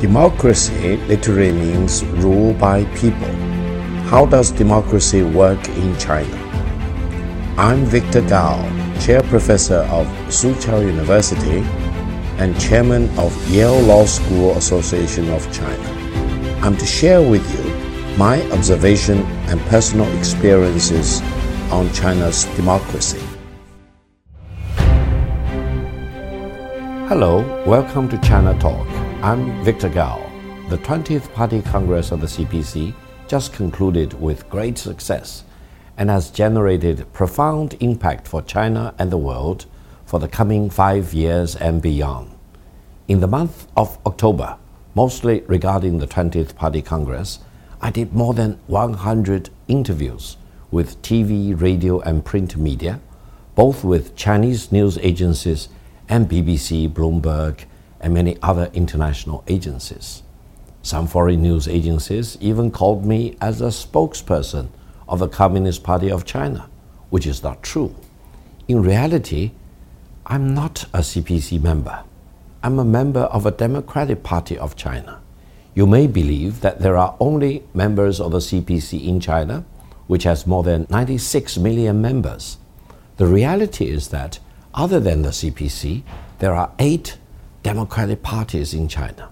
Democracy literally means rule by people. How does democracy work in China? I'm Victor Gao, Chair Professor of Soochow University and Chairman of Yale Law School Association of China. I'm to share with you my observation and personal experiences on China's democracy. Hello, welcome to China Talk. I'm Victor Gao. The 20th Party Congress of the CPC just concluded with great success and has generated profound impact for China and the world for the coming five years and beyond. In the month of October, mostly regarding the 20th Party Congress, I did more than 100 interviews with TV, radio, and print media, both with Chinese news agencies and BBC, Bloomberg, and many other international agencies. Some foreign news agencies even called me as a spokesperson of the Communist Party of China, which is not true. In reality, I'm not a CPC member. I'm a member of a Democratic Party of China. You may believe that there are only members of the CPC in China, which has more than 96 million members. The reality is that, other than the CPC, there are eight democratic parties in China,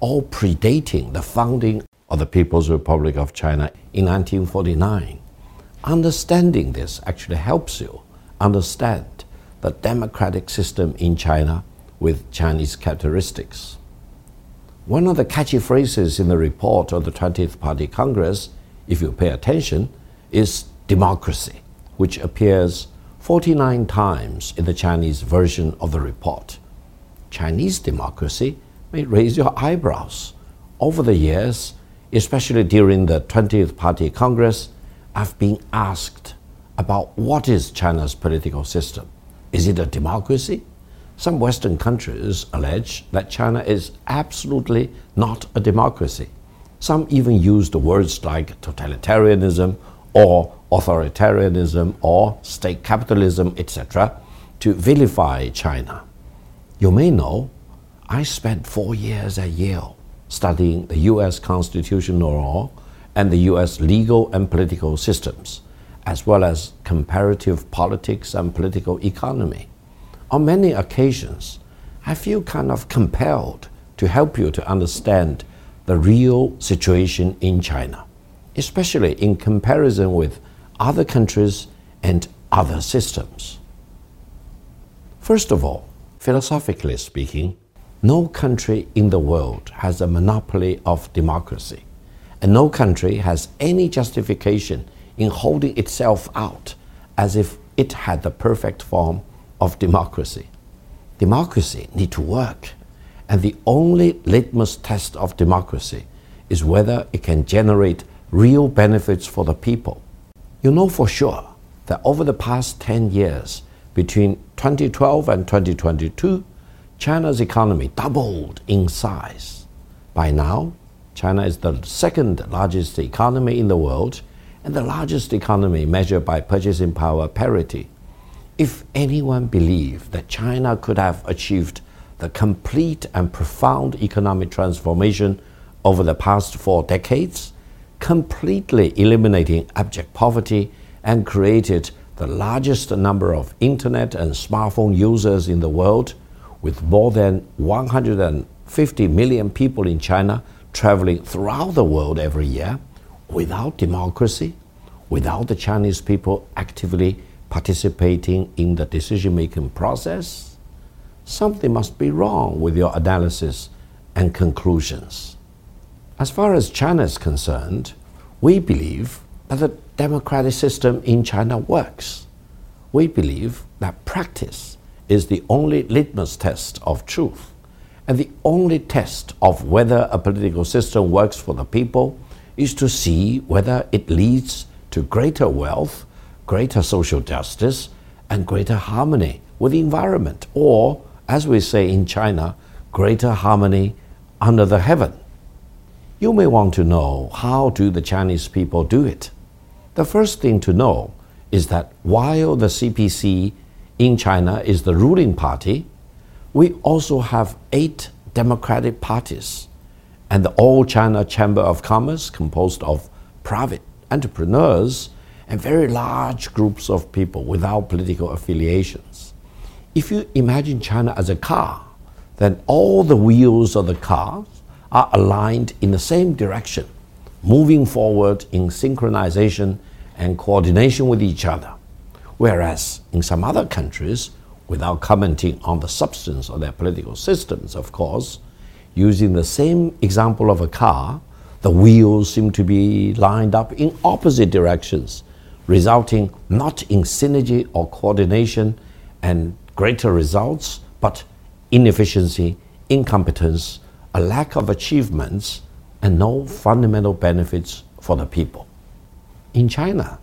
all predating the founding of the People's Republic of China in 1949. Understanding this actually helps you understand the democratic system in China with Chinese characteristics. One of the catchy phrases in the report of the 20th Party Congress, if you pay attention, is democracy, which appears 49 times in the Chinese version of the report. Chinese democracy may raise your eyebrows. Over the years, especially during the 20th Party Congress, I've been asked about what is China's political system. Is it a democracy? Some Western countries allege that China is absolutely not a democracy. Some even use the words like totalitarianism or authoritarianism or state capitalism, etc., to vilify China. You may know I spent four years at Yale studying the U.S. constitutional law and the U.S. legal and political systems, as well as comparative politics and political economy. On many occasions, I feel kind of compelled to help you to understand the real situation in China, especially in comparison with other countries and other systems. First of all, philosophically speaking, no country in the world has a monopoly of democracy, and no country has any justification in holding itself out as if it had the perfect form of democracy. Democracy need to work, and the only litmus test of democracy is whether it can generate real benefits for the people. You know for sure that over the past 10 years, between 2012 and 2022, China's economy doubled in size. By now, China is the second largest economy in the world and the largest economy measured by purchasing power parity. If anyone believed that China could have achieved the complete and profound economic transformation over the past four decades, completely eliminating abject poverty and created the largest number of internet and smartphone users in the world, with more than 150 million people in China traveling throughout the world every year, without democracy, without the Chinese people actively participating in the decision making process, something must be wrong with your analysis and conclusions. As far as China is concerned, we believe that the democratic system in China works. We believe that practice is the only litmus test of truth and the only test of whether a political system works for the people is to see whether it leads to greater wealth, greater social justice, and greater harmony with the environment, or, as we say in China, greater harmony under the heaven. You may want to know how do the Chinese people do it? The first thing to know is that while the CPC in China is the ruling party, we also have eight democratic parties. and the All China Chamber of Commerce, composed of private entrepreneurs and very large groups of people without political affiliations. If you imagine China as a car, then all the wheels of the car are aligned in the same direction, moving forward in synchronization and coordination with each other. Whereas in some other countries, without commenting on the substance of their political systems, of course, using the same example of a car, the wheels seem to be lined up in opposite directions, resulting not in synergy or coordination and greater results, but inefficiency, incompetence, a lack of achievements, and no fundamental benefits for the people. In China,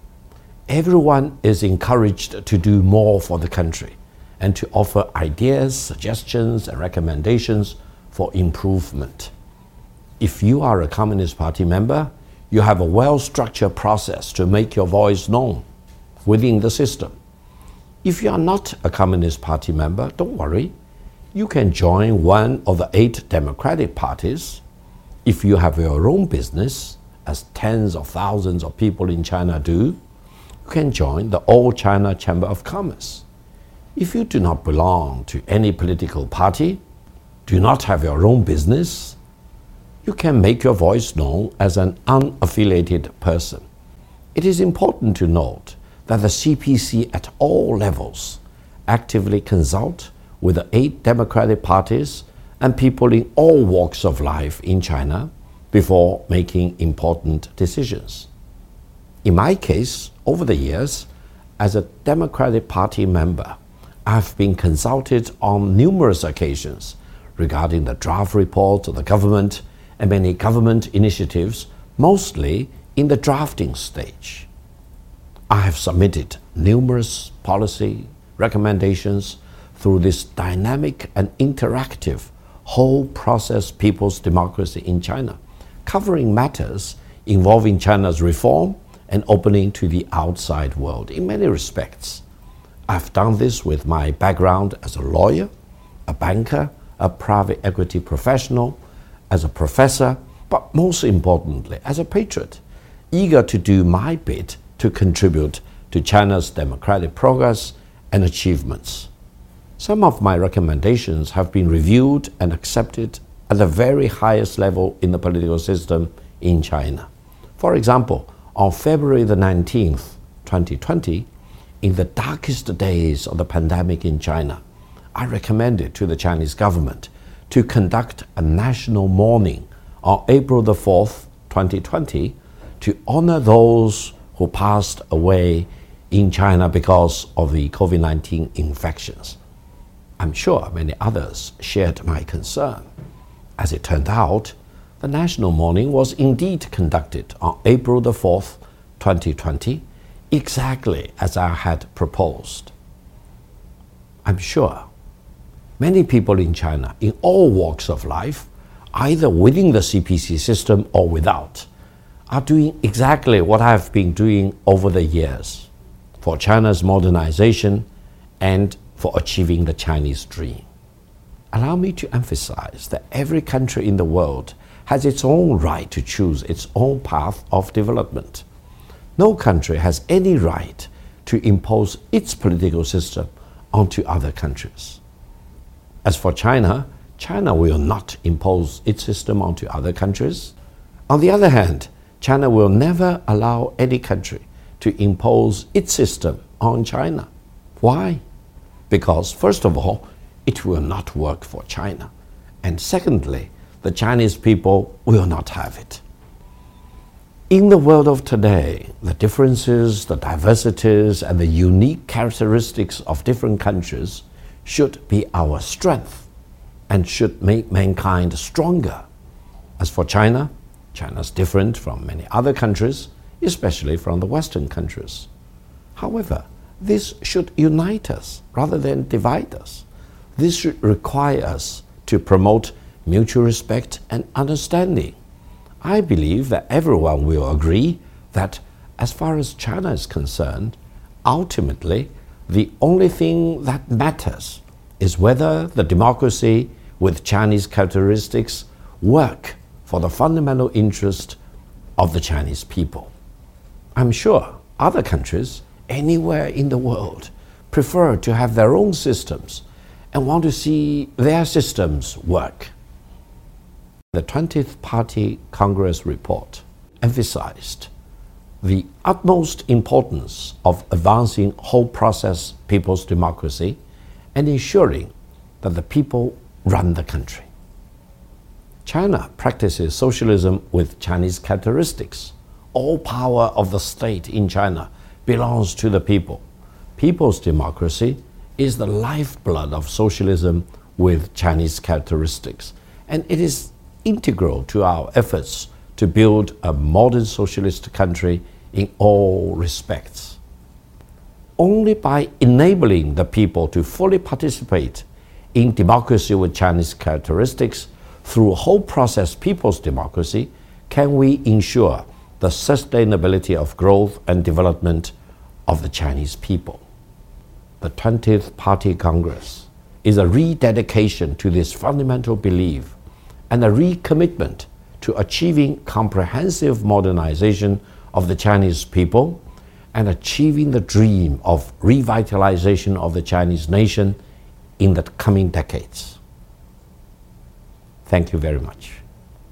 everyone is encouraged to do more for the country and to offer ideas, suggestions, and recommendations for improvement. If you are a Communist Party member, you have a well structured process to make your voice known within the system. If you are not a Communist Party member, don't worry. You can join one of the eight democratic parties. If you have your own business, as tens of thousands of people in China do, you can join the All China Chamber of Commerce. If you do not belong to any political party, do not have your own business, you can make your voice known as an unaffiliated person. It is important to note that the CPC at all levels actively consult with the eight democratic parties and people in all walks of life in China before making important decisions. In my case, over the years, as a Democratic Party member, I have been consulted on numerous occasions regarding the draft reports of the government and many government initiatives, mostly in the drafting stage. I have submitted numerous policy recommendations through this dynamic and interactive whole process people's democracy in China, covering matters involving China's reform and opening to the outside world in many respects. I've done this with my background as a lawyer, a banker, a private equity professional, as a professor, but most importantly, as a patriot, eager to do my bit to contribute to China's democratic progress and achievements. Some of my recommendations have been reviewed and accepted at the very highest level in the political system in China. For example, on February the 19th, 2020, in the darkest days of the pandemic in China, I recommended to the Chinese government to conduct a national mourning on April the 4th, 2020, to honor those who passed away in China because of the COVID 19 infections. I'm sure many others shared my concern. As it turned out, the national mourning was indeed conducted on April the 4th, 2020, exactly as I had proposed. I'm sure many people in China, in all walks of life, either within the CPC system or without, are doing exactly what I've been doing over the years for China's modernization and for achieving the Chinese dream. Allow me to emphasize that every country in the world has its own right to choose its own path of development. No country has any right to impose its political system onto other countries. As for China, China will not impose its system onto other countries. On the other hand, China will never allow any country to impose its system on China. Why? Because, first of all, it will not work for China. And secondly, the Chinese people will not have it. In the world of today, the differences, the diversities, and the unique characteristics of different countries should be our strength and should make mankind stronger. As for China, China is different from many other countries, especially from the Western countries. However, this should unite us rather than divide us. This should require us to promote mutual respect and understanding. I believe that everyone will agree that, as far as China is concerned, ultimately the only thing that matters is whether the democracy with Chinese characteristics work for the fundamental interest of the Chinese people. I'm sure other countries anywhere in the world prefer to have their own systems and want to see their systems work. The 20th Party Congress report emphasized the utmost importance of advancing whole process people's democracy and ensuring that the people run the country. China practices socialism with Chinese characteristics. All power of the state in China belongs to the people. People's democracy is the lifeblood of socialism with Chinese characteristics, and it is integral to our efforts to build a modern socialist country in all respects. Only by enabling the people to fully participate in democracy with Chinese characteristics through whole process people's democracy can we ensure the sustainability of growth and development of the Chinese people. The 20th Party Congress is a rededication to this fundamental belief and a recommitment to achieving comprehensive modernization of the Chinese people and achieving the dream of revitalization of the Chinese nation in the coming decades. Thank you very much.